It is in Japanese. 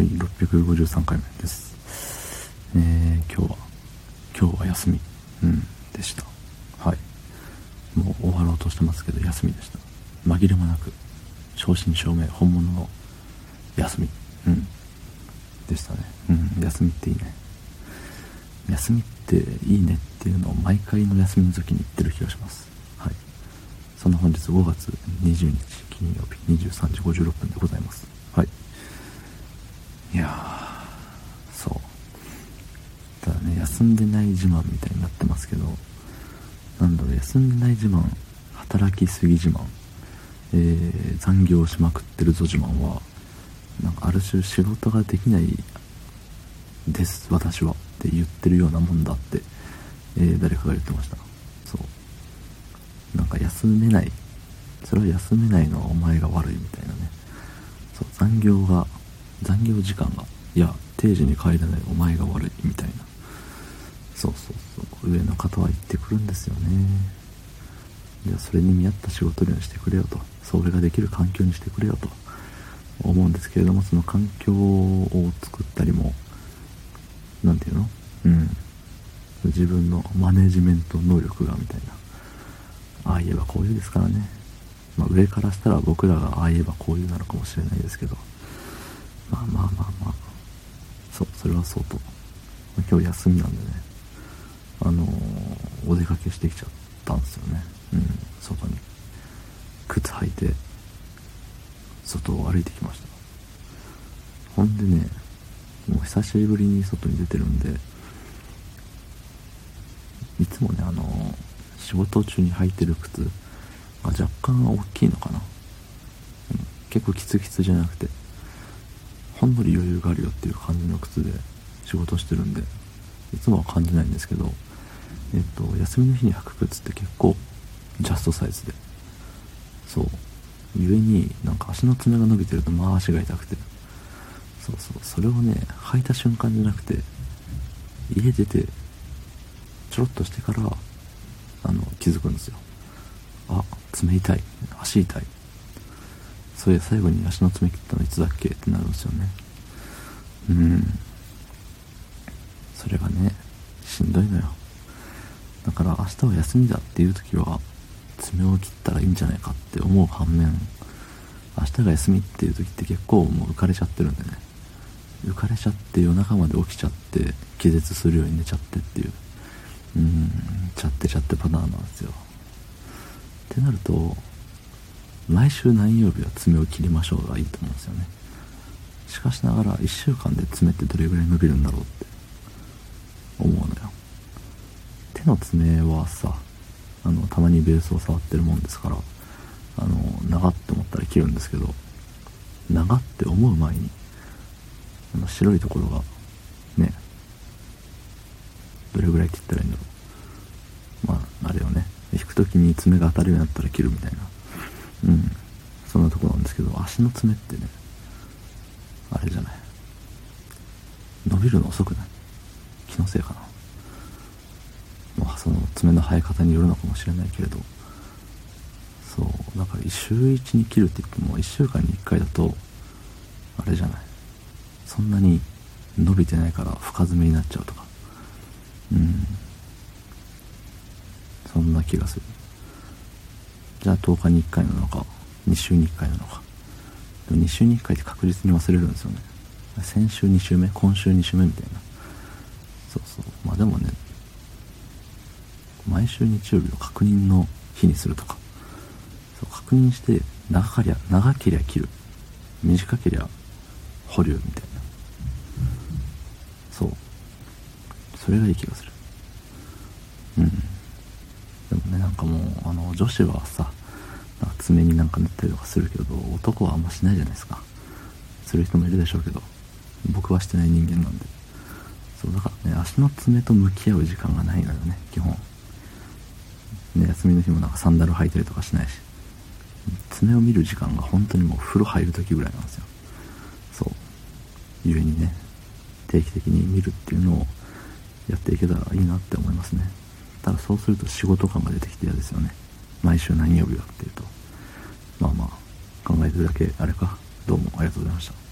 はい、653回目です。えー、今日は、今日は休み、うん、でした。はい。もう終わろうとしてますけど、休みでした。紛れもなく、正真正銘、本物の休み、うん、でしたね。うん、休みっていいね。休みっていいねっていうのを毎回の休みの時に言ってる気がします。はい。そんな本日5月20日金曜日23時56分でございます。はい。いやそうただね休んでない自慢みたいになってますけどなんだろう休んでない自慢働きすぎ自慢、えー、残業しまくってるぞ自慢はなんかある種仕事ができないです私はって言ってるようなもんだって、えー、誰かが言ってました。そう。なんか休めない。それは休めないのはお前が悪いみたいなね。そう残業が残業時間がいや定時に帰らないお前が悪いみたいな。そうそうそう。上の方は言ってくるんですよね。じゃあそれに見合った仕事量にしてくれよと。それができる環境にしてくれよと。思うんですけれどもその環境を作ったりも何て言うの？うん。自分のマネジメント能力がみたいな。ああ言えばこういうですからね、まあ、上からしたら僕らがああ言えばこういうなのかもしれないですけど。まあまあまあまあ。そうそれはそうと。今日休みなんでね。あの、お出かけしてきちゃったんですよね。うん。外に。靴履いて外を歩いてきました。ほんでねもう久しぶりに外に出てるんでいつもねあの、仕事中に履いてる靴が若干大きいのかな、うん、結構キツキツじゃなくてほんのり余裕があるよっていう感じの靴で仕事してるんでいつもは感じないんですけどえっと休みの日に履く靴って結構ジャストサイズで。そう。故になんか足の爪が伸びてるとまあ足が痛くて。そうそう。それをね履いた瞬間じゃなくて家出てちょろっとしてからあの気づくんですよ。あ爪痛い。足痛い。そういや最後に足の爪切ったのいつだっけ？ってなるんですよね。うん。それがねしんどいのよ。日は休みだっていう時は爪を切ったらいいんじゃないかって思う反面明日が休みっていう時って結構もう浮かれちゃってるんでね。浮かれちゃって夜中まで起きちゃって気絶するように寝ちゃってっていう。うんちゃってちゃってパターンなんですよ。ってなると毎週何曜日は爪を切りましょうがいいと思うんですよね。しかしながら1週間で爪ってどれぐらい伸びるんだろうって思うのよ手の爪はさあのたまにベースを触ってるもんですからあの長って思ったら切るんですけど長って思う前にあの白いところがねどれぐらいって言ったらいいんだろう。まああれよね引く時に爪が当たるようになったら切るみたいな。うん。そんなとこなんですけど足の爪ってねあれじゃない。伸びるの遅くない？気のせいかな。爪の生え方によるのかもしれないけれど。そう。だから週1に切るって言っても1週間に1回だとあれじゃない。そんなに伸びてないから深爪になっちゃうとか。うん。そんな気がする。じゃあ10日に1回なのか2週に1回なのか。でも2週に1回って確実に忘れるんですよね。先週2週目今週2週目みたいな。そうそう。まあでもね毎週日曜日を確認の日にするとか。そう確認して長かりゃ長けりゃ切る。短けりゃ保留みたいな。そう。それがいい気がする。うん。でもねなんかもうあの女子はさ爪になんか塗ったりとかするけど男はあんましないじゃないですか。する人もいるでしょうけど僕はしてない人間なんで。そうだからね足の爪と向き合う時間がないのよね基本。ね休みの日もなんかサンダル履いたりとかしないし。爪を見る時間が本当にもう風呂入る時ぐらいなんですよ。そう。故にね定期的に見るっていうのをやっていけたらいいなって思いますね。ただそうすると仕事感が出てきて嫌ですよね。毎週何曜日はっていうと。まあまあ考えてるだけあれか。どうもありがとうございました。